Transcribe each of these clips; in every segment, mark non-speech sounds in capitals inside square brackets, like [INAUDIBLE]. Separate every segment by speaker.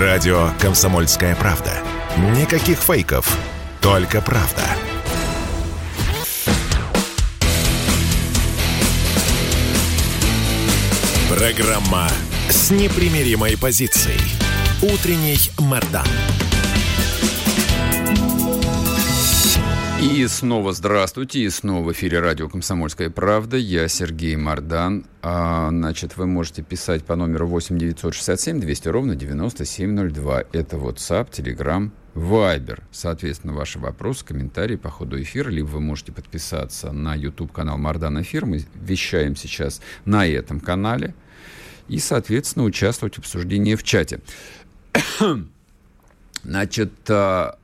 Speaker 1: Радио «Комсомольская правда». Никаких фейков, только правда. Программа с непримиримой позицией. Утренний Мордан.
Speaker 2: И снова здравствуйте, и снова в эфире радио «Комсомольская правда». Я Сергей Мордан. А, значит, вы можете писать по номеру 8 967 200 ровно 9702. Это WhatsApp, Telegram, Viber. Соответственно, ваши вопросы, комментарии по ходу эфира, либо вы можете подписаться на YouTube-канал Мордан Эфир. Мы вещаем сейчас на этом канале. И, соответственно, участвовать в обсуждении в чате. [COUGHS] Значит, а,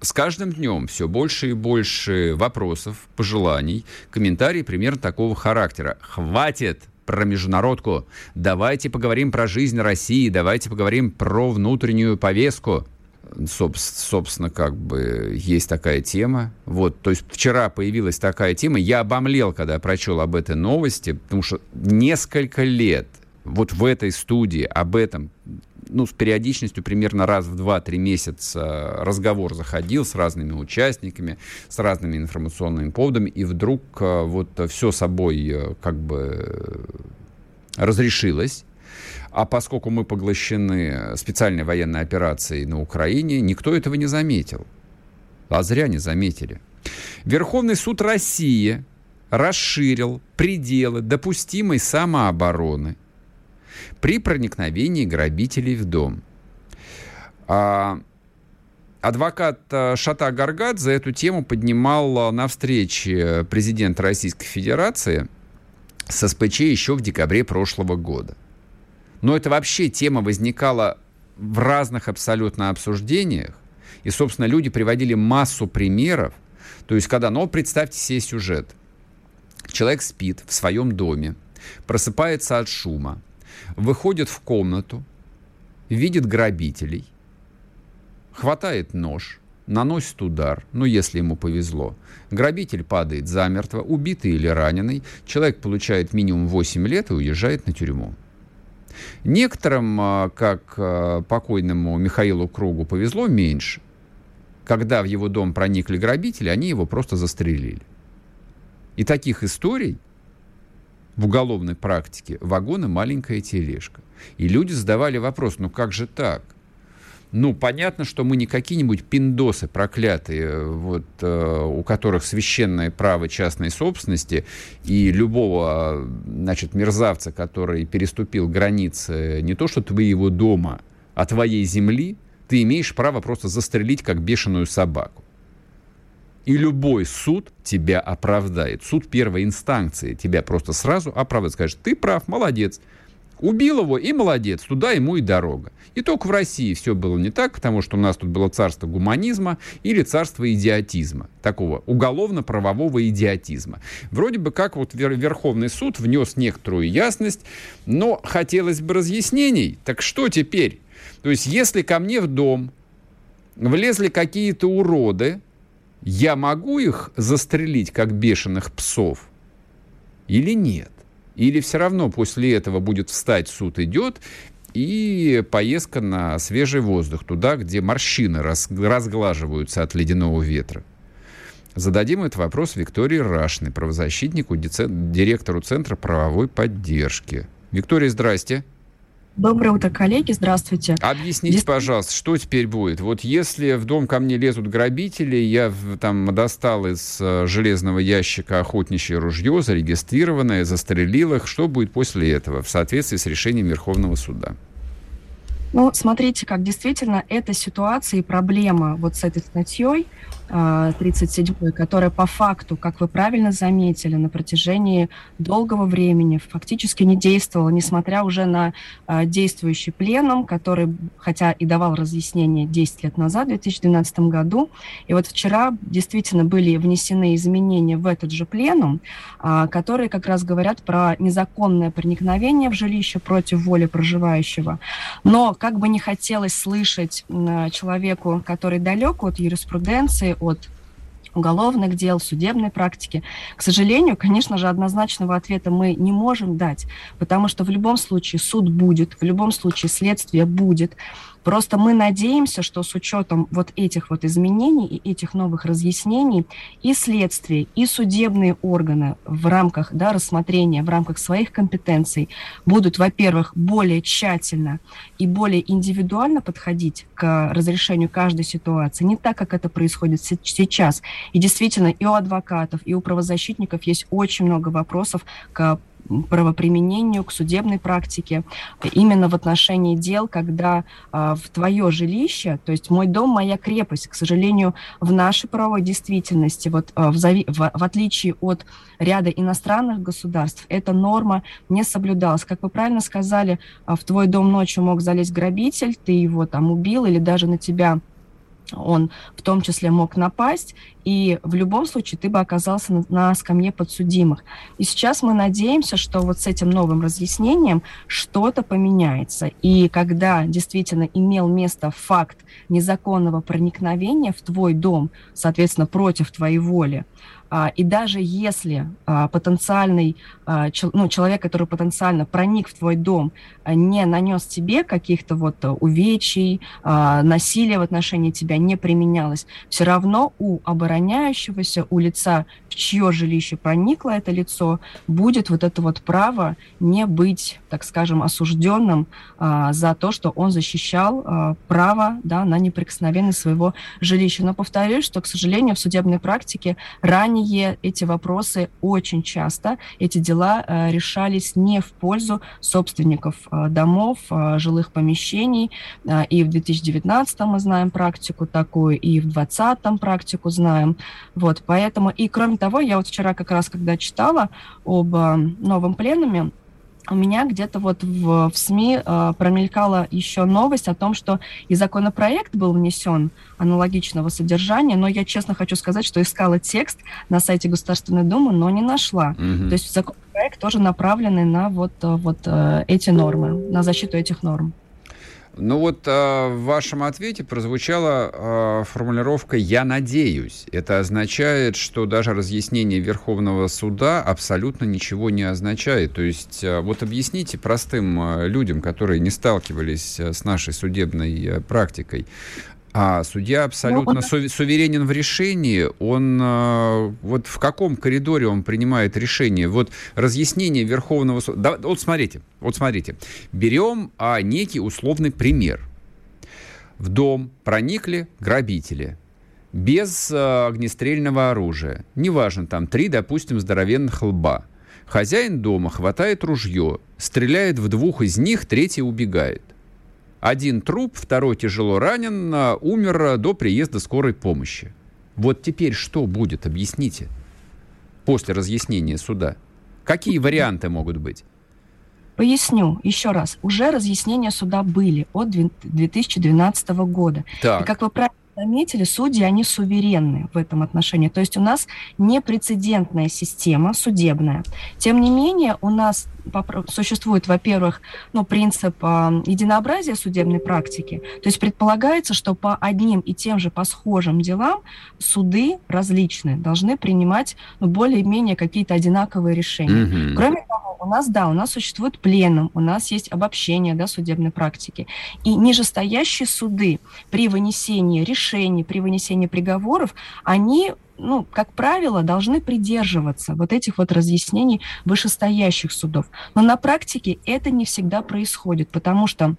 Speaker 2: с каждым днем все больше и больше вопросов, пожеланий, комментариев примерно такого характера. Хватит про международку. Давайте поговорим про жизнь России, давайте поговорим про внутреннюю повестку. собственно, как бы есть такая тема. Вот, то есть вчера появилась такая тема. Я обомлел, когда прочел об этой новости, потому что несколько лет вот в этой студии об этом ну, с периодичностью примерно раз в 2-3 месяца разговор заходил с разными участниками, с разными информационными поводами, и вдруг э, вот все собой э, как бы разрешилось. А поскольку мы поглощены специальной военной операцией на Украине, никто этого не заметил. А зря не заметили. Верховный суд России расширил пределы допустимой самообороны – при проникновении грабителей в дом. А, адвокат э, Шата Гаргат за эту тему поднимал э, на встрече президента Российской Федерации с СПЧ еще в декабре прошлого года. Но это вообще тема возникала в разных абсолютно обсуждениях. И, собственно, люди приводили массу примеров. То есть, когда, ну, представьте себе сюжет. Человек спит в своем доме, просыпается от шума, выходит в комнату, видит грабителей, хватает нож, наносит удар, ну, если ему повезло. Грабитель падает замертво, убитый или раненый. Человек получает минимум 8 лет и уезжает на тюрьму. Некоторым, а, как а, покойному Михаилу Кругу, повезло меньше. Когда в его дом проникли грабители, они его просто застрелили. И таких историй в уголовной практике вагон и маленькая тележка. И люди задавали вопрос, ну как же так? Ну, понятно, что мы не какие-нибудь пиндосы проклятые, вот, э, у которых священное право частной собственности, и любого, значит, мерзавца, который переступил границы не то что твоего дома, а твоей земли, ты имеешь право просто застрелить, как бешеную собаку. И любой суд тебя оправдает. Суд первой инстанции тебя просто сразу оправдает. Скажет, ты прав, молодец. Убил его и молодец, туда ему и дорога. И только в России все было не так, потому что у нас тут было царство гуманизма или царство идиотизма, такого уголовно-правового идиотизма. Вроде бы как вот Верховный суд внес некоторую ясность, но хотелось бы разъяснений. Так что теперь? То есть если ко мне в дом влезли какие-то уроды, я могу их застрелить, как бешеных псов, или нет? Или все равно после этого будет встать, суд идет, и поездка на свежий воздух, туда, где морщины разглаживаются от ледяного ветра. Зададим этот вопрос Виктории Рашной, правозащитнику, директору Центра правовой поддержки. Виктория, здрасте.
Speaker 3: Доброе утро, коллеги, здравствуйте.
Speaker 2: Объясните, Здесь... пожалуйста, что теперь будет? Вот если в дом ко мне лезут грабители, я там достал из э, железного ящика охотничье ружье, зарегистрированное, застрелил их, что будет после этого в соответствии с решением Верховного суда?
Speaker 3: Ну, смотрите, как действительно эта ситуация и проблема вот с этой статьей 37, а, которая по факту, как вы правильно заметили, на протяжении долгого времени фактически не действовала, несмотря уже на а, действующий пленум, который, хотя и давал разъяснение 10 лет назад, в 2012 году. И вот вчера действительно были внесены изменения в этот же пленум, а, которые как раз говорят про незаконное проникновение в жилище против воли проживающего. Но как бы не хотелось слышать человеку, который далек от юриспруденции, от уголовных дел, судебной практики. К сожалению, конечно же, однозначного ответа мы не можем дать, потому что в любом случае суд будет, в любом случае следствие будет. Просто мы надеемся, что с учетом вот этих вот изменений и этих новых разъяснений и следствие, и судебные органы в рамках да, рассмотрения, в рамках своих компетенций будут, во-первых, более тщательно и более индивидуально подходить к разрешению каждой ситуации, не так, как это происходит сейчас. И действительно, и у адвокатов, и у правозащитников есть очень много вопросов к правоприменению, к судебной практике, именно в отношении дел, когда э, в твое жилище, то есть мой дом, моя крепость, к сожалению, в нашей правовой действительности, вот э, в, зави- в, отличие от ряда иностранных государств, эта норма не соблюдалась. Как вы правильно сказали, э, в твой дом ночью мог залезть грабитель, ты его там убил или даже на тебя он в том числе мог напасть, и в любом случае ты бы оказался на, на скамье подсудимых. И сейчас мы надеемся, что вот с этим новым разъяснением что-то поменяется. И когда действительно имел место факт незаконного проникновения в твой дом, соответственно, против твоей воли, и даже если а, потенциальный, а, ну, человек, который потенциально проник в твой дом, не нанес тебе каких-то вот увечий, насилия в отношении тебя не применялось, все равно у обороняющегося, у лица, чье жилище проникло это лицо, будет вот это вот право не быть, так скажем, осужденным за то, что он защищал право да, на неприкосновенность своего жилища. Но повторюсь, что, к сожалению, в судебной практике ранее эти вопросы очень часто, эти дела э, решались не в пользу собственников э, домов, э, жилых помещений. И в 2019 мы знаем практику такую, и в 2020 практику знаем. Вот, поэтому, и кроме того, я вот вчера как раз, когда читала об новом пленуме, у меня где-то вот в, в СМИ э, промелькала еще новость о том, что и законопроект был внесен аналогичного содержания, но я честно хочу сказать, что искала текст на сайте Государственной Думы, но не нашла. Mm-hmm. То есть законопроект тоже направленный на вот, э, вот э, эти нормы, на защиту этих норм.
Speaker 2: Ну вот э, в вашем ответе прозвучала э, формулировка «я надеюсь». Это означает, что даже разъяснение Верховного суда абсолютно ничего не означает. То есть э, вот объясните простым людям, которые не сталкивались с нашей судебной практикой, а судья абсолютно ну, он... суверенен в решении. Он э, вот в каком коридоре он принимает решение? Вот разъяснение Верховного суда. Да, вот смотрите, вот смотрите. Берем а, некий условный пример. В дом проникли грабители без а, огнестрельного оружия. Неважно, там три, допустим, здоровенных лба. Хозяин дома хватает ружье, стреляет в двух из них, третий убегает. Один труп, второй тяжело ранен, а, умер до приезда скорой помощи. Вот теперь что будет, объясните, после разъяснения суда? Какие варианты могут быть?
Speaker 3: Поясню еще раз. Уже разъяснения суда были от 2012 года. Так. И, как вы правильно заметили, судьи, они суверенны в этом отношении. То есть у нас непрецедентная система судебная. Тем не менее, у нас существует, во-первых, ну, принцип э, единообразия судебной практики. То есть предполагается, что по одним и тем же, по схожим делам суды различные должны принимать ну, более-менее какие-то одинаковые решения. Mm-hmm. Кроме того, у нас, да, у нас существует пленум, у нас есть обобщение да, судебной практики. И нижестоящие суды при вынесении решений, при вынесении приговоров, они ну, как правило, должны придерживаться вот этих вот разъяснений вышестоящих судов. Но на практике это не всегда происходит, потому что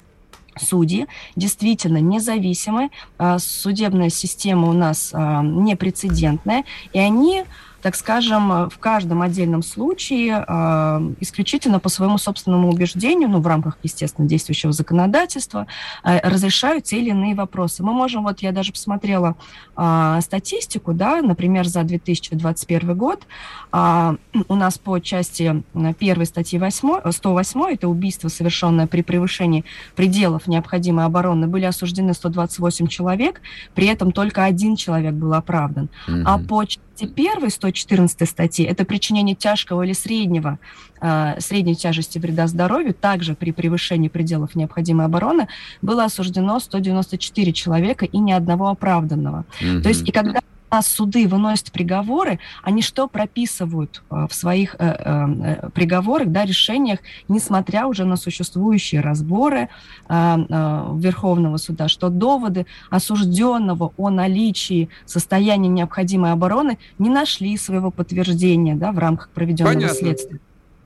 Speaker 3: судьи действительно независимы, а, судебная система у нас а, непрецедентная, и они так скажем, в каждом отдельном случае э, исключительно по своему собственному убеждению, ну, в рамках, естественно, действующего законодательства, э, разрешают те или иные вопросы. Мы можем, вот я даже посмотрела э, статистику, да, например, за 2021 год э, у нас по части первой статьи 8, 108, это убийство, совершенное при превышении пределов необходимой обороны, были осуждены 128 человек, при этом только один человек был оправдан. Mm-hmm. А по первой 114 статьи, это причинение тяжкого или среднего, э, средней тяжести вреда здоровью, также при превышении пределов необходимой обороны, было осуждено 194 человека и ни одного оправданного. Mm-hmm. То есть и когда нас суды выносят приговоры, они что прописывают э, в своих э, э, приговорах, да, решениях, несмотря уже на существующие разборы Верховного суда, что доводы осужденного о наличии состояния необходимой обороны не нашли своего подтверждения да, в рамках проведенного Понятно. следствия.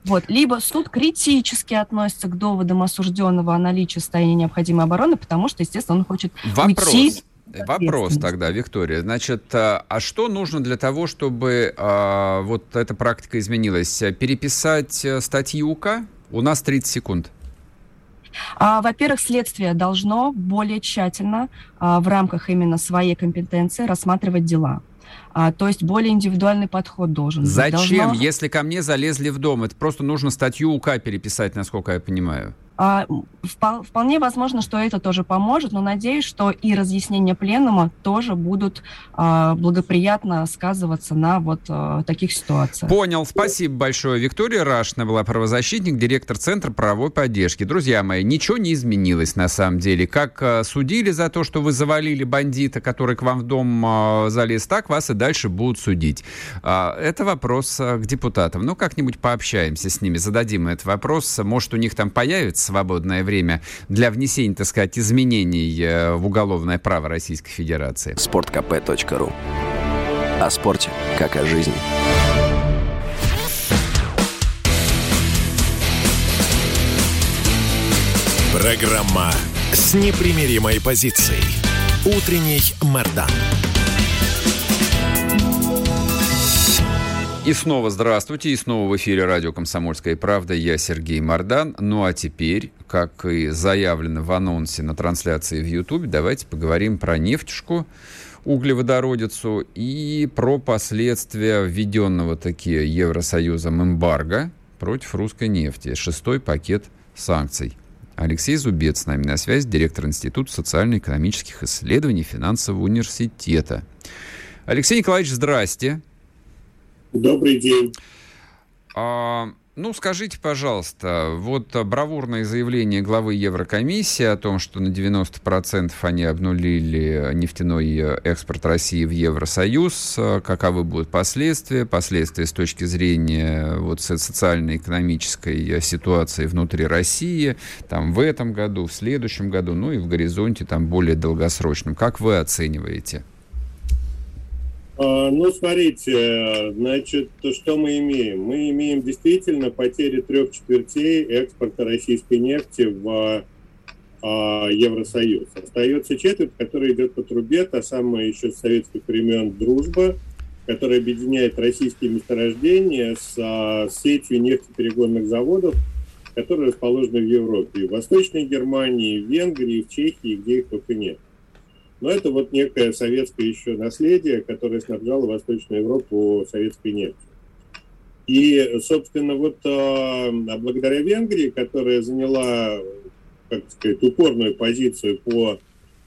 Speaker 3: Вот. Либо суд критически относится к доводам осужденного о наличии состояния необходимой обороны, потому что, естественно, он хочет Вопрос. уйти
Speaker 2: Вопрос тогда, Виктория. Значит, а, а что нужно для того, чтобы а, вот эта практика изменилась? Переписать э, статьи УК? У нас 30 секунд.
Speaker 3: А, во-первых, следствие должно более тщательно а, в рамках именно своей компетенции рассматривать дела. А, то есть более индивидуальный подход должен
Speaker 2: быть. Зачем? Должно... Если ко мне залезли в дом, это просто нужно статью УК переписать, насколько я понимаю.
Speaker 3: А, вполне возможно, что это тоже поможет, но надеюсь, что и разъяснения пленума тоже будут а, благоприятно сказываться на вот а, таких ситуациях.
Speaker 2: Понял. Спасибо большое. Виктория Рашина была правозащитник, директор Центра правовой поддержки. Друзья мои, ничего не изменилось на самом деле. Как судили за то, что вы завалили бандита, который к вам в дом залез, так вас и дальше будут судить. Это вопрос к депутатам. Ну, как-нибудь пообщаемся с ними, зададим этот вопрос. Может, у них там появится свободное время для внесения, так сказать, изменений э, в уголовное право Российской Федерации.
Speaker 4: sportkp.ru О спорте, как о жизни.
Speaker 1: Программа с непримиримой позицией. Утренний Мордан.
Speaker 2: И снова здравствуйте, и снова в эфире радио «Комсомольская правда». Я Сергей Мордан. Ну а теперь, как и заявлено в анонсе на трансляции в Ютубе, давайте поговорим про нефтюшку, углеводородицу и про последствия введенного таки Евросоюзом эмбарго против русской нефти. Шестой пакет санкций. Алексей Зубец с нами на связи, директор Института социально-экономических исследований Финансового университета. Алексей Николаевич, здрасте.
Speaker 5: Добрый день.
Speaker 2: А, ну, скажите, пожалуйста, вот бравурное заявление главы Еврокомиссии о том, что на 90% они обнулили нефтяной экспорт России в Евросоюз, каковы будут последствия, последствия с точки зрения вот, социально-экономической ситуации внутри России, там, в этом году, в следующем году, ну и в горизонте там более долгосрочном. Как вы оцениваете?
Speaker 5: А, ну, смотрите, значит, что мы имеем? Мы имеем действительно потери трех четвертей экспорта российской нефти в а, Евросоюз. Остается четверть, которая идет по трубе, та самая еще с советских времен дружба, которая объединяет российские месторождения с а, сетью нефтеперегонных заводов, которые расположены в Европе, в Восточной Германии, в Венгрии, в Чехии, где их только нет. Но это вот некое советское еще наследие, которое снабжало Восточную Европу советской нефтью. И, собственно, вот а, а благодаря Венгрии, которая заняла, как сказать, упорную позицию по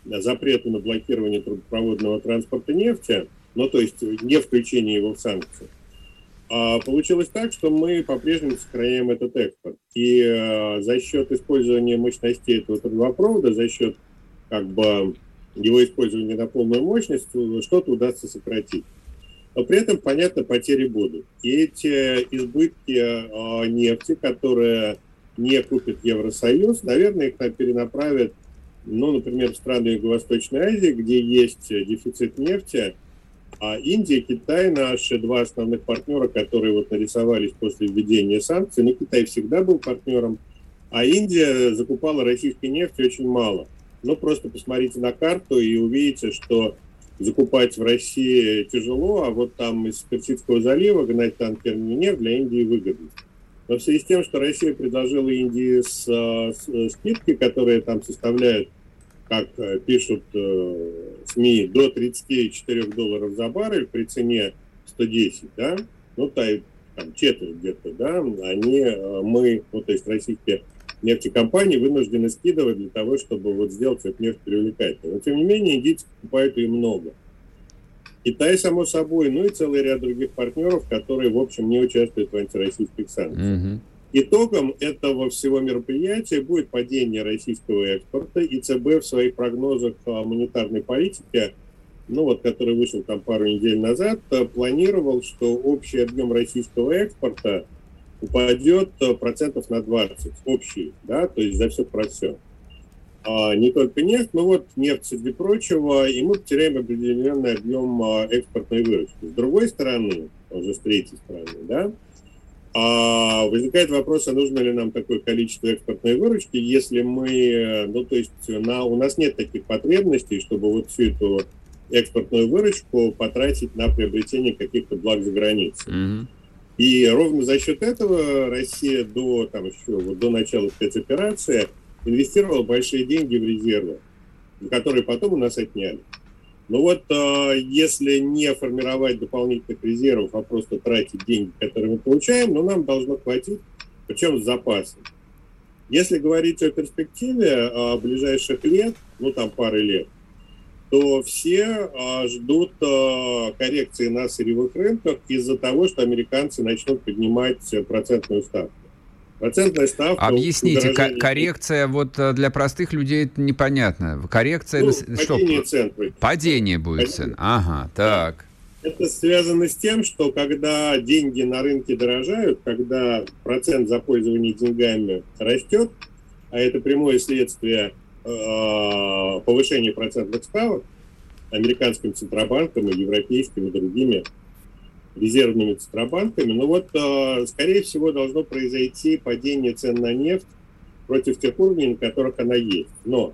Speaker 5: запрету на блокирование трубопроводного транспорта нефти, ну, то есть не включение его в санкции, а получилось так, что мы по-прежнему сохраняем этот экспорт. И а, за счет использования мощностей этого трубопровода, за счет как бы его использование на полную мощность, что-то удастся сократить. Но при этом, понятно, потери будут. И эти избытки э, нефти, которые не купит Евросоюз, наверное, их перенаправят, ну, например, в страны Юго-Восточной Азии, где есть дефицит нефти, а Индия, Китай, наши два основных партнера, которые вот нарисовались после введения санкций, ну, Китай всегда был партнером, а Индия закупала российской нефти очень мало – ну, просто посмотрите на карту и увидите, что закупать в России тяжело, а вот там из Персидского залива гнать танкерный нефть для Индии выгодно. Но в связи с тем, что Россия предложила Индии с, с, скидки, которые там составляют, как э, пишут э, СМИ, до 34 долларов за баррель при цене 110, да, ну, та, там четверть где-то, да, они, э, мы, ну, то есть российские нефтекомпании вынуждены скидывать для того, чтобы вот сделать эту нефть привлекательной. Но, тем не менее, индийцы покупают ее много. Китай, само собой, ну и целый ряд других партнеров, которые, в общем, не участвуют в антироссийских санкциях. Mm-hmm. Итогом этого всего мероприятия будет падение российского экспорта, и ЦБ в своих прогнозах о монетарной политике ну вот, который вышел там пару недель назад, планировал, что общий объем российского экспорта упадет процентов на 20, общий, да, то есть за все про все. А не только нефть, но вот нефть среди прочего, и мы потеряем определенный объем экспортной выручки. С другой стороны, уже с третьей стороны, да, а возникает вопрос, а нужно ли нам такое количество экспортной выручки, если мы, ну то есть на, у нас нет таких потребностей, чтобы вот всю эту экспортную выручку потратить на приобретение каких-то благ за границей. Mm-hmm. И ровно за счет этого Россия до, там еще, вот до начала спецоперации инвестировала большие деньги в резервы, которые потом у нас отняли. Ну вот, э, если не формировать дополнительных резервов, а просто тратить деньги, которые мы получаем, ну, нам должно хватить, причем с запасом. Если говорить о перспективе э, ближайших лет, ну, там пары лет, то все э, ждут коррекции на сырьевых рынках из-за того, что американцы начнут поднимать процентную ставку.
Speaker 2: Процентная ставка... Объясните, коррекция вот э, для простых людей это непонятно. Коррекция... Ну,
Speaker 5: на... Падение что? цен.
Speaker 2: Падение будет падение. цен. Ага, так.
Speaker 5: Это связано с тем, что когда деньги на рынке дорожают, когда процент за пользование деньгами растет, а это прямое следствие э, повышения процентных ставок американским центробанком и европейским другими резервными центробанками. Но вот, а, скорее всего, должно произойти падение цен на нефть против тех уровней, на которых она есть. Но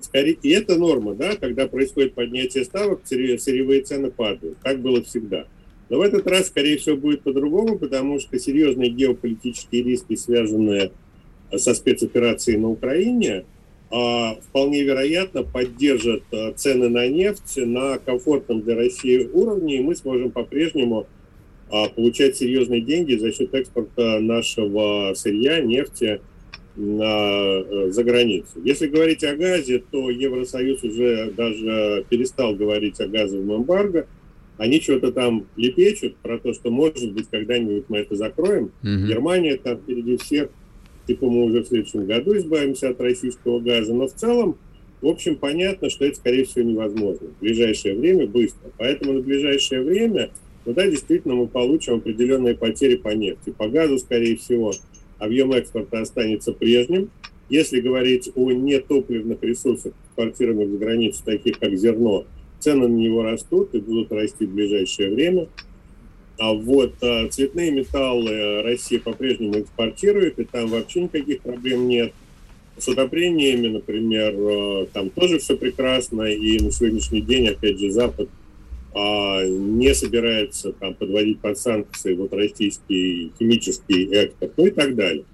Speaker 5: скорее, и это норма, да, когда происходит поднятие ставок, сырьевые цены падают. Так было всегда. Но в этот раз, скорее всего, будет по-другому, потому что серьезные геополитические риски, связанные со спецоперацией на Украине – вполне вероятно поддержат а, цены на нефть на комфортном для России уровне, и мы сможем по-прежнему а, получать серьезные деньги за счет экспорта нашего сырья, нефти на, за границу. Если говорить о газе, то Евросоюз уже даже перестал говорить о газовом эмбарго. Они что-то там лепечут про то, что, может быть, когда-нибудь мы это закроем. Угу. Германия там впереди всех типа мы уже в следующем году избавимся от российского газа, но в целом, в общем, понятно, что это, скорее всего, невозможно в ближайшее время быстро. Поэтому на ближайшее время, ну да, действительно, мы получим определенные потери по нефти. По газу, скорее всего, объем экспорта останется прежним. Если говорить о нетопливных ресурсах, экспортируемых за границу, таких как зерно, цены на него растут и будут расти в ближайшее время. А вот а, цветные металлы Россия по-прежнему экспортирует, и там вообще никаких проблем нет. С удобрениями, например, а, там тоже все прекрасно, и на сегодняшний день, опять же, Запад а, не собирается там подводить под санкции вот российский химический экспорт, ну и так далее.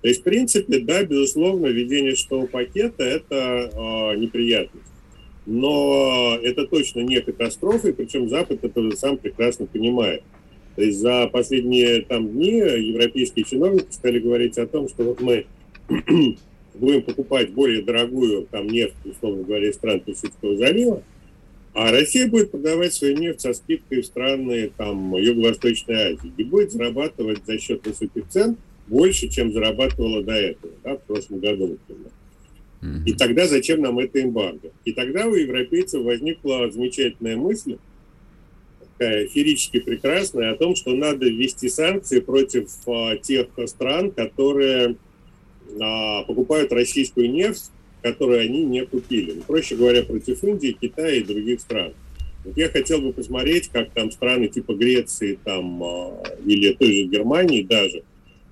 Speaker 5: То есть, в принципе, да, безусловно, введение шестого пакета – это а, неприятность. Но это точно не катастрофа, и причем Запад это сам прекрасно понимает. То есть за последние там дни европейские чиновники стали говорить о том, что вот мы [CLEARS THROAT] будем покупать более дорогую там нефть, условно говоря, из стран Персидского залива, а Россия будет продавать свою нефть со скидкой в страны там, Юго-Восточной Азии и будет зарабатывать за счет высоких цен больше, чем зарабатывала до этого, да, в прошлом году, например. И тогда зачем нам это эмбарго? И тогда у европейцев возникла замечательная мысль, такая ферически прекрасная, о том, что надо ввести санкции против а, тех стран, которые а, покупают российскую нефть, которую они не купили. Ну, проще говоря, против Индии, Китая и других стран. Вот я хотел бы посмотреть, как там страны типа Греции там, а, или той же Германии даже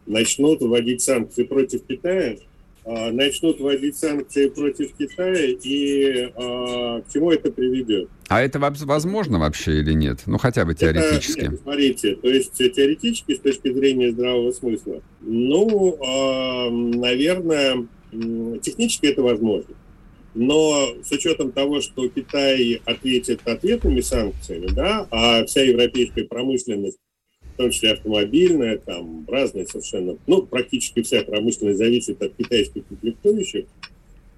Speaker 5: начнут вводить санкции против Китая, начнут вводить санкции против Китая и а, к чему это приведет.
Speaker 2: А это возможно вообще или нет? Ну, хотя бы теоретически. Это,
Speaker 5: нет, смотрите, то есть теоретически, с точки зрения здравого смысла, ну, э, наверное, технически это возможно. Но с учетом того, что Китай ответит ответными санкциями, да, а вся европейская промышленность в том числе автомобильная, там разные совершенно, ну, практически вся промышленность зависит от китайских комплектующих,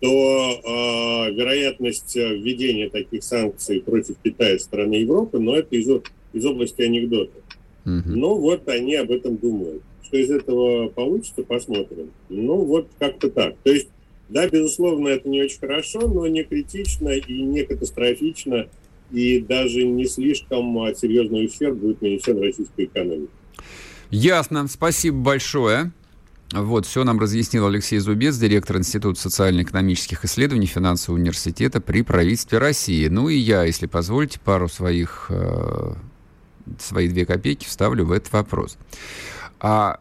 Speaker 5: то э, вероятность введения таких санкций против Китая со стороны Европы, но это из, из области анекдота. Mm-hmm. Ну, вот они об этом думают. Что из этого получится, посмотрим. Ну, вот как-то так. То есть, да, безусловно, это не очень хорошо, но не критично и не катастрофично и даже не слишком а, серьезный ущерб будет нанесен российской экономике.
Speaker 2: Ясно. Спасибо большое. Вот, все нам разъяснил Алексей Зубец, директор Института социально-экономических исследований Финансового университета при правительстве России. Ну и я, если позволите, пару своих, э, свои две копейки вставлю в этот вопрос. А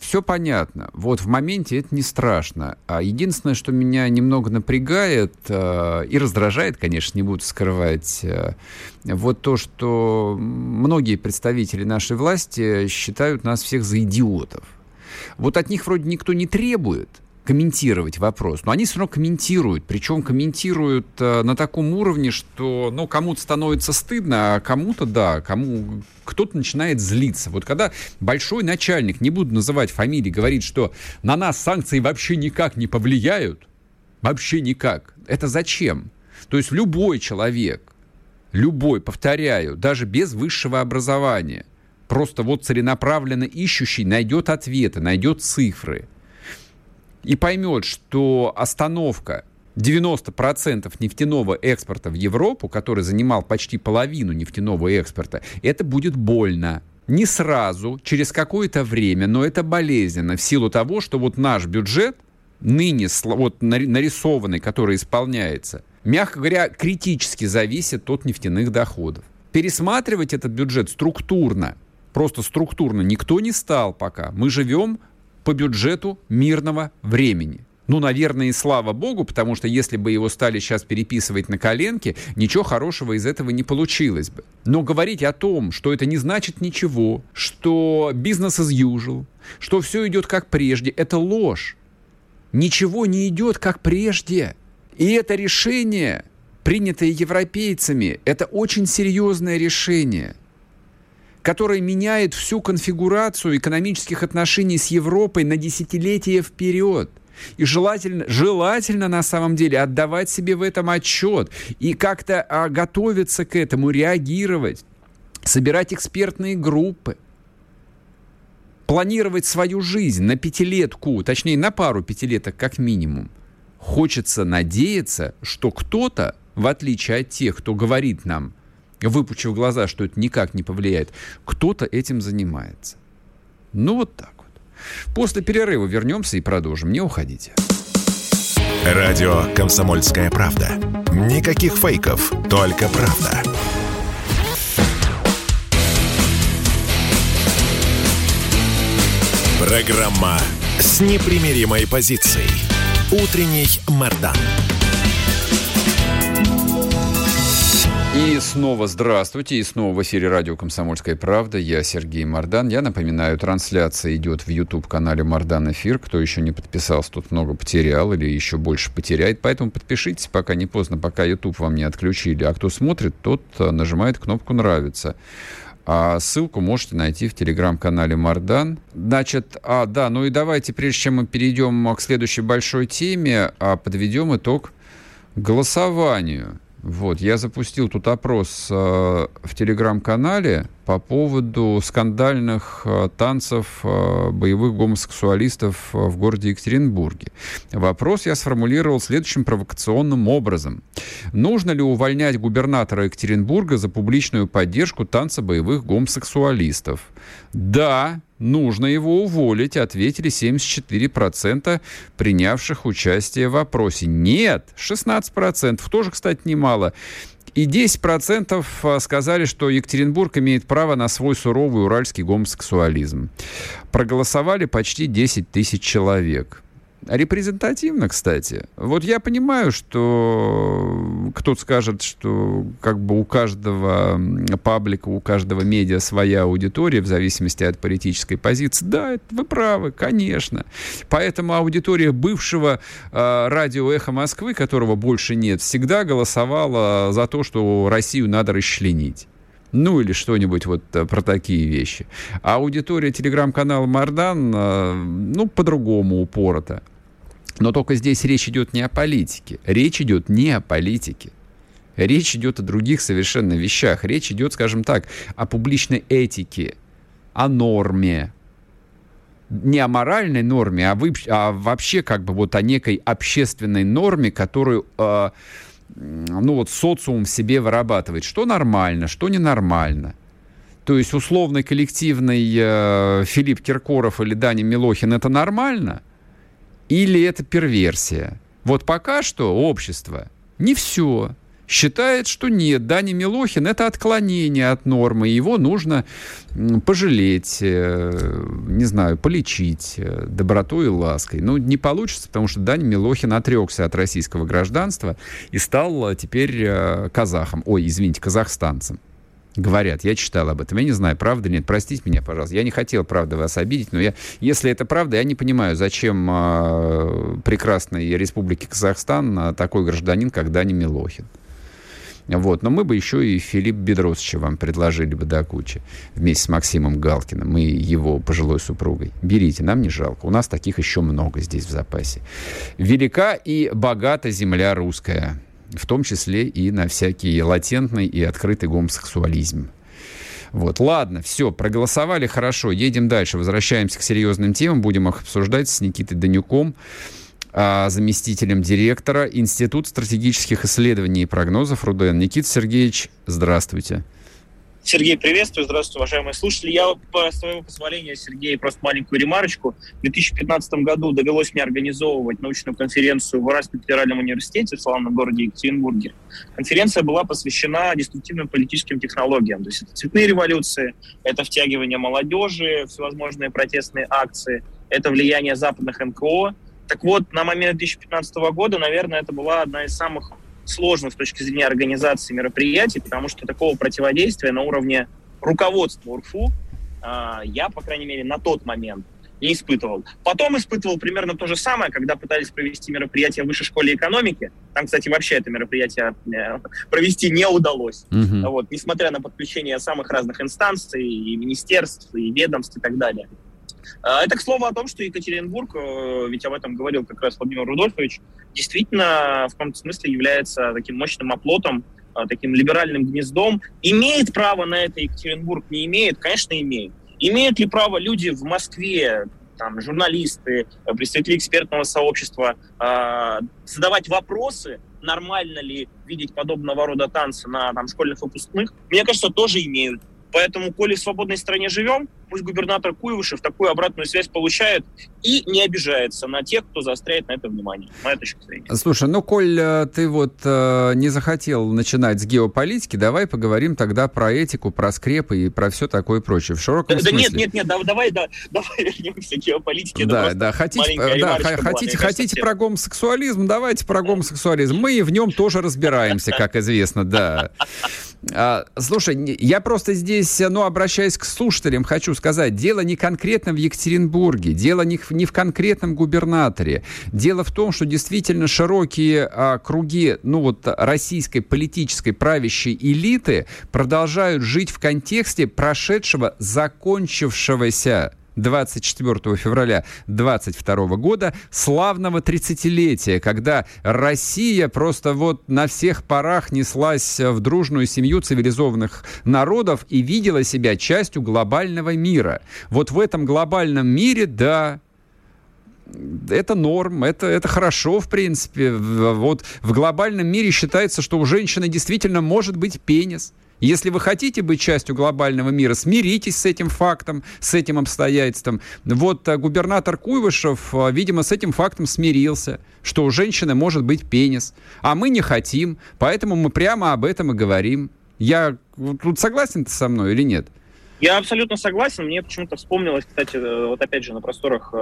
Speaker 2: все понятно. Вот в моменте это не страшно. А единственное, что меня немного напрягает э, и раздражает, конечно, не буду скрывать, э, вот то, что многие представители нашей власти считают нас всех за идиотов. Вот от них вроде никто не требует комментировать вопрос, но они все равно комментируют, причем комментируют э, на таком уровне, что, ну, кому-то становится стыдно, а кому-то, да, кому кто-то начинает злиться. Вот когда большой начальник, не буду называть фамилии, говорит, что на нас санкции вообще никак не повлияют, вообще никак, это зачем? То есть любой человек, любой, повторяю, даже без высшего образования, просто вот целенаправленно ищущий найдет ответы, найдет цифры и поймет, что остановка 90% нефтяного экспорта в Европу, который занимал почти половину нефтяного экспорта, это будет больно. Не сразу, через какое-то время, но это болезненно в силу того, что вот наш бюджет, ныне вот нарисованный, который исполняется, мягко говоря, критически зависит от нефтяных доходов. Пересматривать этот бюджет структурно просто структурно никто не стал пока. Мы живем по бюджету мирного времени. Ну, наверное, и слава богу, потому что если бы его стали сейчас переписывать на коленке, ничего хорошего из этого не получилось бы. Но говорить о том, что это не значит ничего, что бизнес as usual, что все идет как прежде, это ложь. Ничего не идет как прежде. И это решение, принятое европейцами, это очень серьезное решение которая меняет всю конфигурацию экономических отношений с Европой на десятилетия вперед. И желательно, желательно на самом деле отдавать себе в этом отчет и как-то а, готовиться к этому, реагировать, собирать экспертные группы, планировать свою жизнь на пятилетку, точнее на пару пятилеток как минимум. Хочется надеяться, что кто-то, в отличие от тех, кто говорит нам – выпучив глаза, что это никак не повлияет, кто-то этим занимается. Ну вот так вот. После перерыва вернемся и продолжим. Не уходите.
Speaker 1: Радио «Комсомольская правда». Никаких фейков, только правда. Программа с непримиримой позицией. Утренний Мордан.
Speaker 2: И снова здравствуйте, и снова в эфире радио «Комсомольская правда». Я Сергей Мордан. Я напоминаю, трансляция идет в YouTube-канале «Мордан Эфир». Кто еще не подписался, тут много потерял или еще больше потеряет. Поэтому подпишитесь, пока не поздно, пока YouTube вам не отключили. А кто смотрит, тот э, нажимает кнопку «Нравится». А ссылку можете найти в телеграм-канале Мардан. Значит, а, да, ну и давайте, прежде чем мы перейдем к следующей большой теме, а, подведем итог голосованию. Вот, я запустил тут опрос э, в телеграм-канале по поводу скандальных э, танцев э, боевых гомосексуалистов э, в городе Екатеринбурге. Вопрос я сформулировал следующим провокационным образом. Нужно ли увольнять губернатора Екатеринбурга за публичную поддержку танца боевых гомосексуалистов? Да, нужно его уволить, ответили 74% принявших участие в вопросе. Нет, 16%, тоже, кстати, немало. И 10% а, сказали, что Екатеринбург имеет право на свой суровый уральский гомосексуализм. Проголосовали почти 10 тысяч человек. Репрезентативно, кстати. Вот я понимаю, что кто-то скажет, что как бы у каждого паблика, у каждого медиа своя аудитория в зависимости от политической позиции. Да, вы правы, конечно. Поэтому аудитория бывшего э, радио «Эхо Москвы», которого больше нет, всегда голосовала за то, что Россию надо расчленить. Ну, или что-нибудь вот э, про такие вещи. А аудитория телеграм-канала Мардан, э, ну, по-другому упорота. Но только здесь речь идет не о политике. Речь идет не о политике. Речь идет о других совершенно вещах. Речь идет, скажем так, о публичной этике, о норме. Не о моральной норме, а, вы, а вообще как бы вот о некой общественной норме, которую э, ну вот социум в себе вырабатывает, что нормально, что ненормально. То есть условный коллективный э, Филипп Киркоров или Даня Милохин это нормально? Или это перверсия? Вот пока что общество не все считает, что нет, Дани Милохин это отклонение от нормы, его нужно пожалеть, э, не знаю, полечить э, добротой и лаской. Ну, не получится, потому что Дани Милохин отрекся от российского гражданства и стал теперь э, казахом, ой, извините, казахстанцем. Говорят, я читал об этом. Я не знаю, правда нет. Простите меня, пожалуйста. Я не хотел, правда, вас обидеть, но я, если это правда, я не понимаю, зачем э, прекрасной республике Казахстан э, такой гражданин, как Дани Милохин. Вот. Но мы бы еще и Филипп Бедросовича вам предложили бы до кучи вместе с Максимом Галкиным и его пожилой супругой. Берите, нам не жалко. У нас таких еще много здесь в запасе. Велика и богата земля русская в том числе и на всякий латентный и открытый гомосексуализм. Вот, ладно, все, проголосовали, хорошо, едем дальше, возвращаемся к серьезным темам, будем их обсуждать с Никитой Данюком, а, заместителем директора Института стратегических исследований и прогнозов РУДН. Никита Сергеевич, здравствуйте.
Speaker 6: Сергей, приветствую. Здравствуйте, уважаемые слушатели. Я, по своему позволению, Сергей, просто маленькую ремарочку. В 2015 году довелось мне организовывать научную конференцию в Уральском федеральном университете в славном городе Екатеринбурге. Конференция была посвящена деструктивным политическим технологиям. То есть это цветные революции, это втягивание молодежи, всевозможные протестные акции, это влияние западных НКО. Так вот, на момент 2015 года, наверное, это была одна из самых сложно с точки зрения организации мероприятий, потому что такого противодействия на уровне руководства УРФУ а, я, по крайней мере, на тот момент не испытывал. Потом испытывал примерно то же самое, когда пытались провести мероприятие в высшей школе экономики. Там, кстати, вообще это мероприятие э, провести не удалось. Угу. Вот, несмотря на подключение самых разных инстанций, и министерств, и ведомств и так далее. А, это, к слову, о том, что Екатеринбург, э, ведь об этом говорил как раз Владимир Рудольфович, действительно в каком-то смысле является таким мощным оплотом, э, таким либеральным гнездом. Имеет право на это Екатеринбург, не имеет? Конечно, имеет. Имеют ли право люди в Москве, там, журналисты, э, представители экспертного сообщества задавать вопросы, нормально ли видеть подобного рода танцы на там, школьных выпускных? Мне кажется, тоже имеют. Поэтому, коли в свободной стране живем, пусть губернатор Куйвышев такую обратную связь получает и не обижается на тех, кто заостряет на это внимание. Моя точка зрения.
Speaker 2: Слушай, ну, коль э, ты вот э, не захотел начинать с геополитики, давай поговорим тогда про этику, про скрепы и про все такое прочее. В широком
Speaker 6: да,
Speaker 2: смысле.
Speaker 6: нет, нет, нет, да, давай, да, [LAUGHS] давай вернемся к геополитике.
Speaker 2: Да, да, хотите, да, хотите, хотите про гомосексуализм, давайте про гомосексуализм. Мы в нем тоже разбираемся, как известно, да. А, слушай, я просто здесь, ну, обращаясь к слушателям, хочу сказать, дело не конкретно в Екатеринбурге, дело не не в конкретном губернаторе. Дело в том, что действительно широкие а, круги, ну, вот, российской политической правящей элиты продолжают жить в контексте прошедшего, закончившегося 24 февраля 22 года славного 30-летия, когда Россия просто вот на всех парах неслась в дружную семью цивилизованных народов и видела себя частью глобального мира. Вот в этом глобальном мире, да, это норм, это, это хорошо, в принципе. Вот в глобальном мире считается, что у женщины действительно может быть пенис. Если вы хотите быть частью глобального мира, смиритесь с этим фактом, с этим обстоятельством. Вот э, губернатор Куйвышев, э, видимо, с этим фактом смирился, что у женщины может быть пенис. А мы не хотим, поэтому мы прямо об этом и говорим. Я тут согласен ты со мной или нет?
Speaker 6: Я абсолютно согласен. Мне почему-то вспомнилось, кстати, э, вот опять же на просторах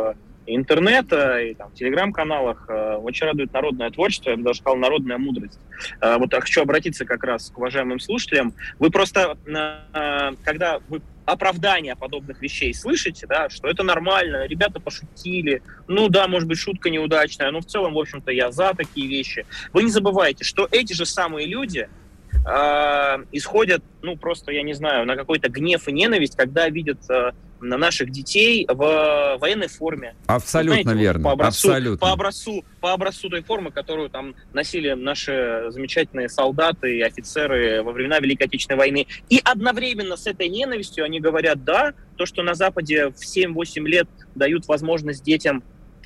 Speaker 6: интернета и там, телеграм-каналах э, очень радует народное творчество, я бы даже сказал, народная мудрость. Э, вот я хочу обратиться как раз к уважаемым слушателям. Вы просто, э, когда вы оправдания подобных вещей слышите, да, что это нормально, ребята пошутили, ну да, может быть, шутка неудачная, но в целом, в общем-то, я за такие вещи. Вы не забывайте, что эти же самые люди э, исходят, ну, просто, я не знаю, на какой-то гнев и ненависть, когда видят э, на наших детей в военной форме.
Speaker 2: Абсолютно Знаете, верно.
Speaker 6: По образцу,
Speaker 2: Абсолютно.
Speaker 6: По, образцу, по образцу той формы, которую там носили наши замечательные солдаты и офицеры во времена Великой Отечественной войны. И одновременно с этой ненавистью они говорят, да, то, что на Западе в 7-8 лет дают возможность детям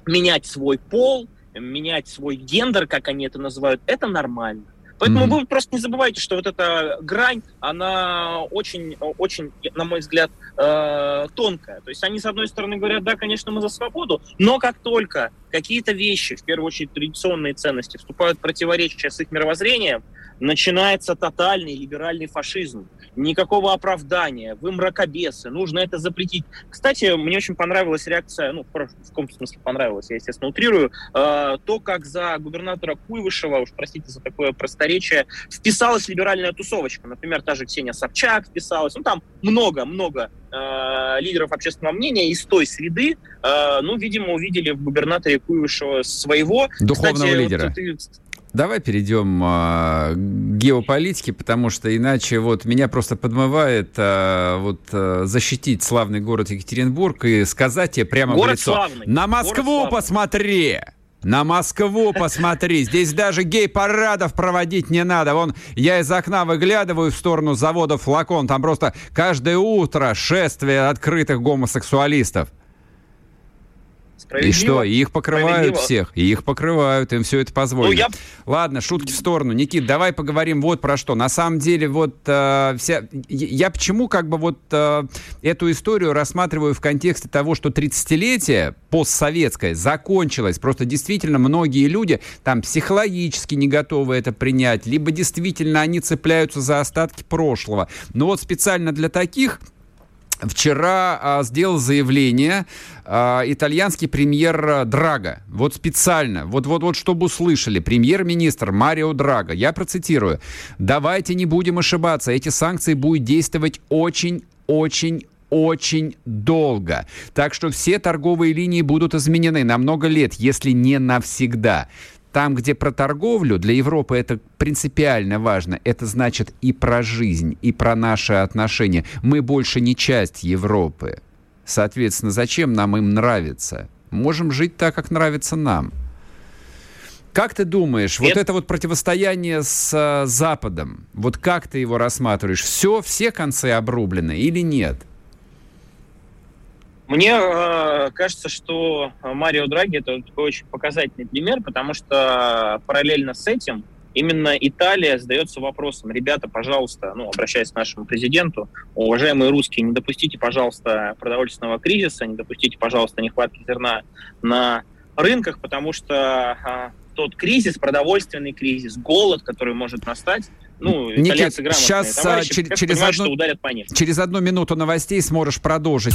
Speaker 6: менять свой пол, менять свой гендер, как они это называют, это нормально. Поэтому mm-hmm. вы просто не забывайте, что вот эта грань, она очень, очень, на мой взгляд, э, тонкая. То есть они, с одной стороны, говорят, да, конечно, мы за свободу, но как только какие-то вещи, в первую очередь традиционные ценности, вступают в противоречие с их мировоззрением, начинается тотальный либеральный фашизм. Никакого оправдания, вы мракобесы, нужно это запретить. Кстати, мне очень понравилась реакция, ну, в каком смысле понравилась, я, естественно, утрирую, э, то, как за губернатора Куйвышева, уж простите за такое просторечие, вписалась либеральная тусовочка. Например, та же Ксения Собчак вписалась. Ну, там много-много э, лидеров общественного мнения из той среды, э, ну, видимо, увидели в губернаторе Куйвышева своего.
Speaker 2: Духовного Кстати, лидера. Вот, ты, Давай перейдем а, к геополитике, потому что иначе вот меня просто подмывает а, вот а, защитить славный город Екатеринбург и сказать тебе прямо город в лицо. Славный. На Москву посмотри! На Москву посмотри. Здесь даже гей-парадов проводить не надо. Вон, я из окна выглядываю в сторону завода «Флакон». Там просто каждое утро шествие открытых гомосексуалистов. И что, их покрывают всех, и их покрывают, им все это позволено. Ну, я... Ладно, шутки в сторону. Никит, давай поговорим вот про что. На самом деле, вот э, вся... Я почему как бы вот э, эту историю рассматриваю в контексте того, что 30-летие постсоветское закончилось. Просто действительно многие люди там психологически не готовы это принять, либо действительно они цепляются за остатки прошлого. Но вот специально для таких вчера а, сделал заявление а, итальянский премьер Драга. Вот специально, вот, вот, вот чтобы услышали, премьер-министр Марио Драга, я процитирую, давайте не будем ошибаться, эти санкции будут действовать очень-очень очень долго. Так что все торговые линии будут изменены на много лет, если не навсегда. Там, где про торговлю, для Европы это принципиально важно. Это значит и про жизнь, и про наши отношения. Мы больше не часть Европы. Соответственно, зачем нам им нравится? Можем жить так, как нравится нам. Как ты думаешь, Нет. вот это вот противостояние с э, Западом, вот как ты его рассматриваешь? Все, все концы обрублены или нет?
Speaker 6: Мне э, кажется, что Марио Драги это такой очень показательный пример, потому что параллельно с этим именно Италия задается вопросом, ребята, пожалуйста, ну, обращаясь к нашему президенту, уважаемые русские, не допустите, пожалуйста, продовольственного кризиса, не допустите, пожалуйста, нехватки зерна на рынках, потому что а, тот кризис, продовольственный кризис, голод, который может настать, ну,
Speaker 2: Никит, сейчас а, товарищи, через, через, одну, ударят по ним. через одну минуту новостей сможешь продолжить.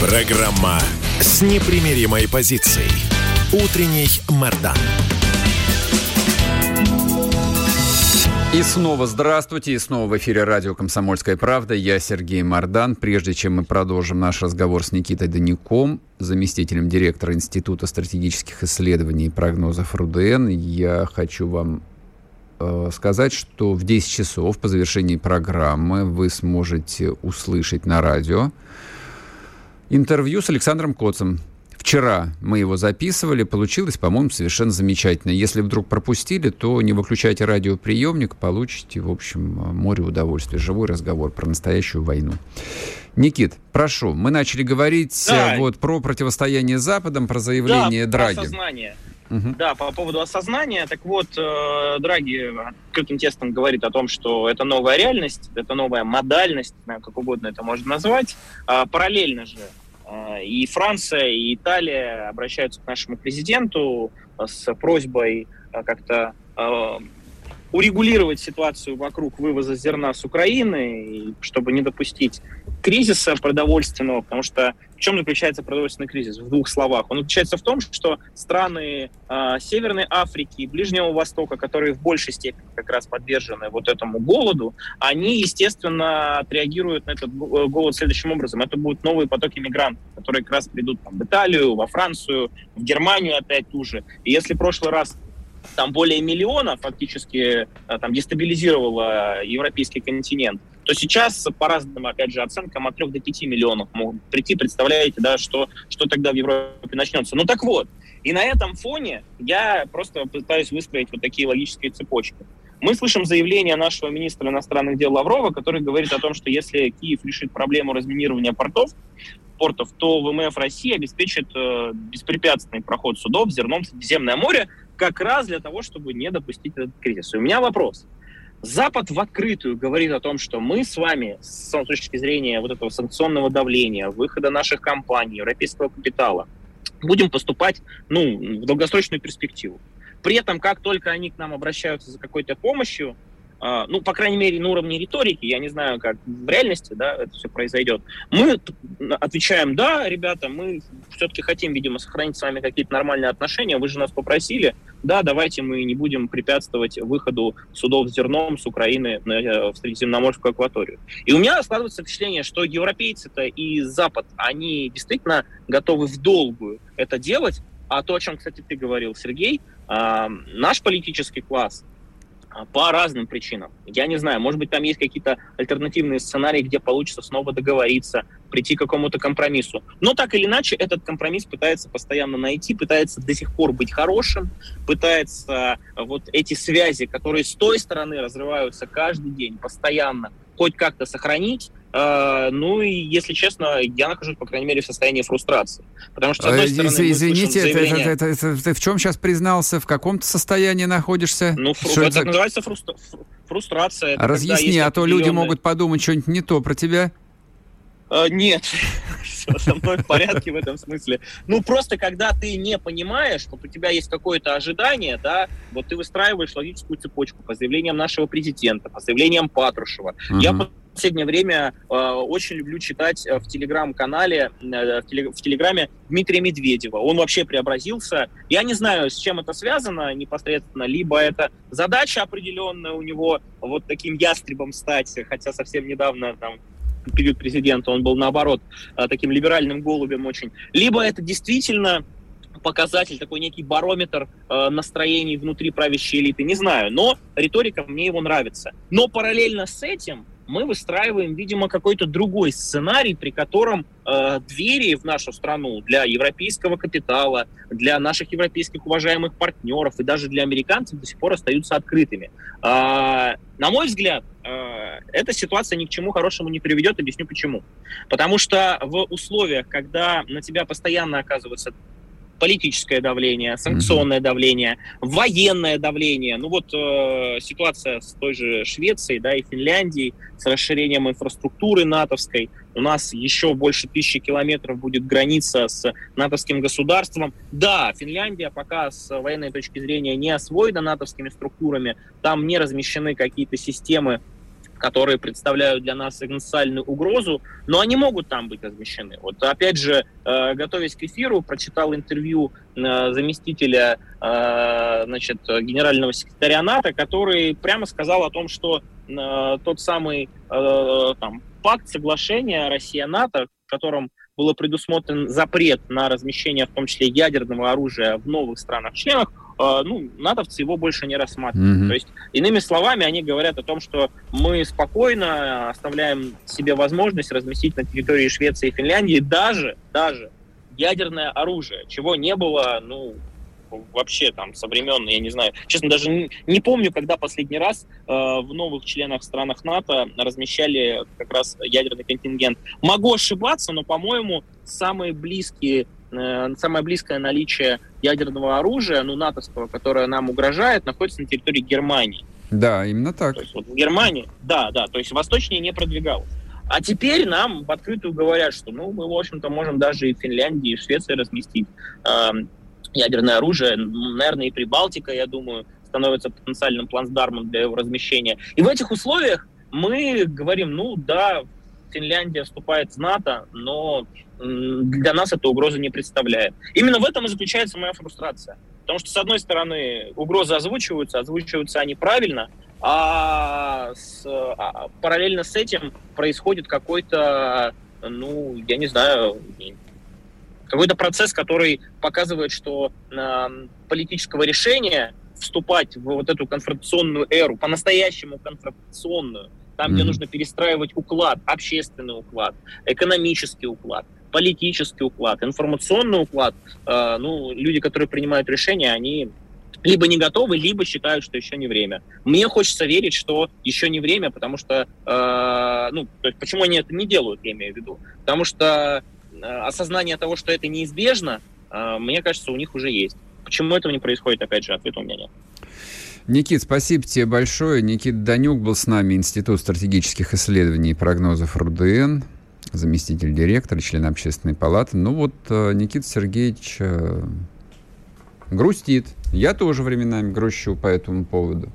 Speaker 1: Программа с непримиримой позицией. Утренний Мордан.
Speaker 2: И снова здравствуйте, и снова в эфире радио «Комсомольская правда». Я Сергей Мордан. Прежде чем мы продолжим наш разговор с Никитой Данюком, заместителем директора Института стратегических исследований и прогнозов РУДН, я хочу вам э, сказать, что в 10 часов по завершении программы вы сможете услышать на радио интервью с Александром Коцем. Вчера мы его записывали, получилось, по-моему, совершенно замечательно. Если вдруг пропустили, то не выключайте радиоприемник, получите, в общем, море удовольствия. Живой разговор про настоящую войну. Никит, прошу, мы начали говорить да. вот про противостояние с Западом, про заявление да, Драги. Про
Speaker 6: осознание. Угу. Да, по поводу осознания. Так вот, э, Драги открытым тестом говорит о том, что это новая реальность, это новая модальность, как угодно это можно назвать. А параллельно же э, и Франция, и Италия обращаются к нашему президенту с просьбой э, как-то э, урегулировать ситуацию вокруг вывоза зерна с Украины, чтобы не допустить кризиса продовольственного, потому что в чем заключается продовольственный кризис? В двух словах. Он заключается в том, что страны э, Северной Африки и Ближнего Востока, которые в большей степени как раз подвержены вот этому голоду, они, естественно, отреагируют на этот голод следующим образом. Это будут новые потоки мигрантов, которые как раз придут там, в Италию, во Францию, в Германию опять ту же. И если в прошлый раз там более миллиона фактически э, там дестабилизировала европейский континент, то сейчас по разным, опять же, оценкам от 3 до 5 миллионов могут прийти. Представляете, да, что, что тогда в Европе начнется. Ну так вот, и на этом фоне я просто пытаюсь выстроить вот такие логические цепочки. Мы слышим заявление нашего министра иностранных дел Лаврова, который говорит о том, что если Киев решит проблему разминирования портов, портов, то ВМФ России обеспечит э, беспрепятственный проход судов зерном в Средиземное море как раз для того, чтобы не допустить этот кризис. И у меня вопрос. Запад в открытую говорит о том, что мы с вами с точки зрения вот этого санкционного давления, выхода наших компаний, европейского капитала, будем поступать ну, в долгосрочную перспективу. При этом, как только они к нам обращаются за какой-то помощью, ну, по крайней мере, на уровне риторики, я не знаю, как в реальности, да, это все произойдет, мы отвечаем, да, ребята, мы все-таки хотим, видимо, сохранить с вами какие-то нормальные отношения, вы же нас попросили, да, давайте мы не будем препятствовать выходу судов с зерном с Украины в Средиземноморскую акваторию. И у меня складывается впечатление, что европейцы-то и Запад, они действительно готовы в долгую это делать, а то, о чем, кстати, ты говорил, Сергей, а, наш политический класс а, по разным причинам. Я не знаю, может быть, там есть какие-то альтернативные сценарии, где получится снова договориться, прийти к какому-то компромиссу. Но так или иначе, этот компромисс пытается постоянно найти, пытается до сих пор быть хорошим, пытается вот эти связи, которые с той стороны разрываются каждый день, постоянно, хоть как-то сохранить, ну и, если честно, я нахожусь, по крайней мере, в состоянии фрустрации. Потому что, с одной стороны,
Speaker 2: Из- Извините, заявление... это, это, это, это, ты в чем сейчас признался? В каком-то состоянии находишься?
Speaker 6: Ну, фру... это за... называется фрустра... фрустрация. Это
Speaker 2: Разъясни, а то определенные... люди могут подумать что-нибудь не то про тебя.
Speaker 6: Uh, нет, [LAUGHS] со мной в порядке в этом смысле. Ну, просто когда ты не понимаешь, вот у тебя есть какое-то ожидание, да, вот ты выстраиваешь логическую цепочку по заявлениям нашего президента, по заявлениям Патрушева. Uh-huh. Я последнее время э, очень люблю читать э, в телеграм-канале, э, в, телег, в телеграме Дмитрия Медведева. Он вообще преобразился. Я не знаю, с чем это связано непосредственно. Либо это задача определенная у него вот таким ястребом стать, хотя совсем недавно там период президента он был наоборот э, таким либеральным голубем очень. Либо это действительно показатель, такой некий барометр э, настроений внутри правящей элиты, не знаю, но риторика мне его нравится. Но параллельно с этим мы выстраиваем, видимо, какой-то другой сценарий, при котором э, двери в нашу страну для европейского капитала, для наших европейских уважаемых партнеров и даже для американцев до сих пор остаются открытыми. Э, на мой взгляд, э, эта ситуация ни к чему хорошему не приведет. Объясню почему. Потому что в условиях, когда на тебя постоянно оказывается политическое давление, санкционное mm-hmm. давление, военное давление. Ну вот э, ситуация с той же Швецией, да, и Финляндией, с расширением инфраструктуры натовской. У нас еще больше тысячи километров будет граница с натовским государством. Да, Финляндия пока с военной точки зрения не освоена натовскими структурами, там не размещены какие-то системы которые представляют для нас экзистенциальную угрозу, но они могут там быть размещены. Вот опять же, э, готовясь к эфиру, прочитал интервью э, заместителя э, значит, генерального секретаря НАТО, который прямо сказал о том, что тот самый там, пакт соглашения Россия-НАТО, в котором было предусмотрен запрет на размещение, в том числе ядерного оружия в новых странах-членах, ну, натовцы его больше не рассматривают. Mm-hmm. То есть, иными словами, они говорят о том, что мы спокойно оставляем себе возможность разместить на территории Швеции и Финляндии даже, даже ядерное оружие, чего не было, ну, вообще там со времен, я не знаю, честно, даже не, не помню, когда последний раз э, в новых членах странах НАТО размещали как раз ядерный контингент. Могу ошибаться, но, по-моему, самые близкие Э, самое близкое наличие ядерного оружия, ну, натовского, которое нам угрожает, находится на территории Германии.
Speaker 2: Да, именно так.
Speaker 6: То есть вот в Германии, да, да, то есть восточнее не продвигалось. А теперь нам в открытую говорят, что ну, мы, в общем-то, можем даже и в Финляндии, и в Швеции разместить э, ядерное оружие. Наверное, и Прибалтика, я думаю, становится потенциальным плацдармом для его размещения. И в этих условиях мы говорим, ну да, Финляндия вступает в НАТО, но для нас это угрозы не представляет. Именно в этом и заключается моя фрустрация. Потому что, с одной стороны, угрозы озвучиваются, озвучиваются они правильно, а, с, а параллельно с этим происходит какой-то, ну, я не знаю, какой-то процесс, который показывает, что э, политического решения вступать в вот эту конфронтационную эру, по-настоящему конфронтационную, там, mm-hmm. где нужно перестраивать уклад, общественный уклад, экономический уклад, политический уклад, информационный уклад, э, ну, люди, которые принимают решения, они либо не готовы, либо считают, что еще не время. Мне хочется верить, что еще не время, потому что, э, ну, то есть почему они это не делают, я имею в виду? Потому что э, осознание того, что это неизбежно, э, мне кажется, у них уже есть. Почему этого не происходит, опять же, ответа у меня нет.
Speaker 2: Никит, спасибо тебе большое. Никит Данюк был с нами, Институт стратегических исследований и прогнозов РУДН, заместитель директора, член общественной палаты. Ну вот э, Никита Сергеевич э, грустит. Я тоже временами грущу по этому поводу.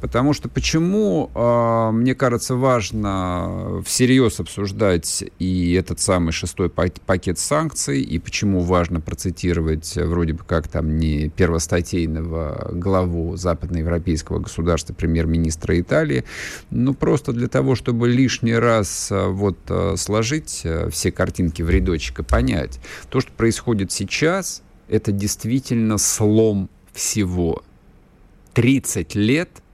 Speaker 2: Потому что почему, э, мне кажется, важно всерьез обсуждать и этот самый шестой пакет санкций, и почему важно процитировать вроде бы как там не первостатейного главу западноевропейского государства, премьер-министра Италии, ну просто для того, чтобы лишний раз э, вот э, сложить э, все картинки в рядочек и понять, то, что происходит сейчас, это действительно слом всего. 30 лет –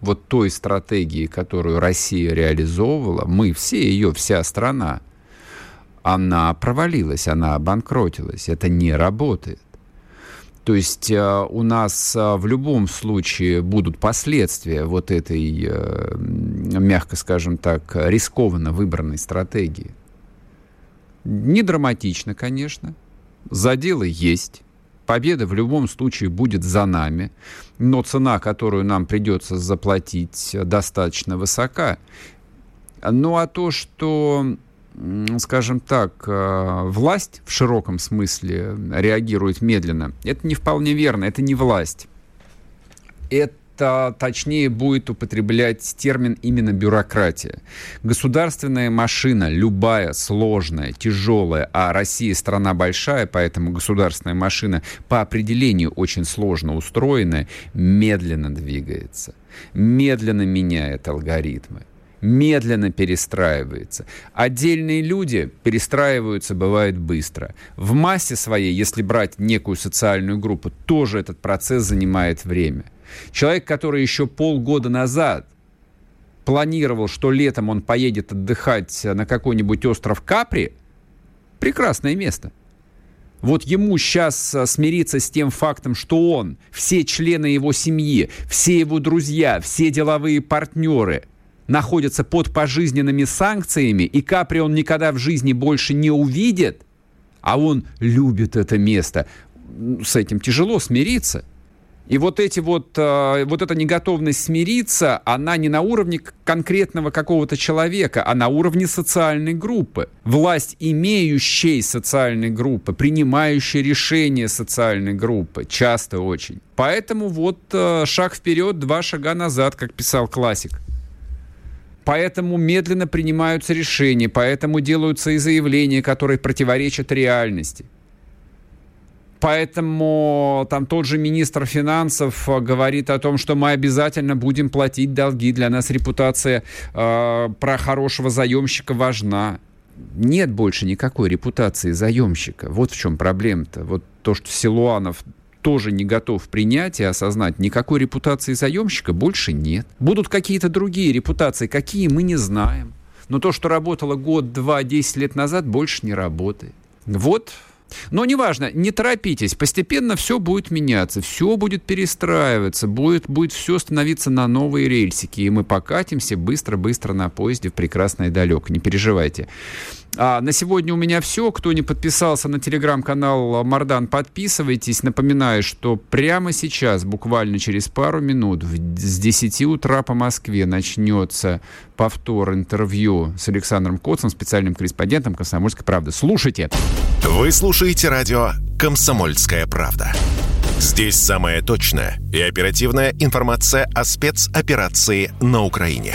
Speaker 2: вот той стратегии, которую Россия реализовывала, мы все ее, вся страна, она провалилась, она обанкротилась. Это не работает. То есть э, у нас э, в любом случае будут последствия вот этой, э, мягко скажем так, рискованно выбранной стратегии. Не драматично, конечно. Заделы есть. Победа в любом случае будет за нами, но цена, которую нам придется заплатить, достаточно высока. Ну а то, что скажем так, э, власть в широком смысле реагирует медленно, это не вполне верно, это не власть. Это это точнее будет употреблять термин именно бюрократия. Государственная машина, любая, сложная, тяжелая, а Россия страна большая, поэтому государственная машина по определению очень сложно устроенная, медленно двигается, медленно меняет алгоритмы медленно перестраивается. Отдельные люди перестраиваются, бывает быстро. В массе своей, если брать некую социальную группу, тоже этот процесс занимает время. Человек, который еще полгода назад планировал, что летом он поедет отдыхать на какой-нибудь остров Капри, прекрасное место. Вот ему сейчас а, смириться с тем фактом, что он, все члены его семьи, все его друзья, все деловые партнеры находятся под пожизненными санкциями, и Капри он никогда в жизни больше не увидит, а он любит это место. С этим тяжело смириться – и вот эти вот, э, вот эта неготовность смириться, она не на уровне конкретного какого-то человека, а на уровне социальной группы. Власть имеющей социальной группы, принимающей решения социальной группы, часто очень. Поэтому вот э, шаг вперед, два шага назад, как писал классик. Поэтому медленно принимаются решения, поэтому делаются и заявления, которые противоречат реальности. Поэтому там тот же министр финансов э, говорит о том, что мы обязательно будем платить долги. Для нас репутация э, про хорошего заемщика важна. Нет больше никакой репутации заемщика. Вот в чем проблема-то. Вот то, что Силуанов тоже не готов принять и осознать, никакой репутации заемщика больше нет. Будут какие-то другие репутации, какие мы не знаем. Но то, что работало год, два, десять лет назад, больше не работает. Вот но неважно, не торопитесь, постепенно все будет меняться, все будет перестраиваться, будет, будет все становиться на новые рельсики, и мы покатимся быстро-быстро на поезде в прекрасное далеко, не переживайте. А на сегодня у меня все. Кто не подписался на телеграм-канал Мардан, подписывайтесь. Напоминаю, что прямо сейчас, буквально через пару минут, с 10 утра по Москве начнется повтор интервью с Александром Коцем, специальным корреспондентом «Комсомольской правды». Слушайте.
Speaker 1: Вы слушаете радио «Комсомольская правда». Здесь самая точная и оперативная информация о спецоперации на Украине.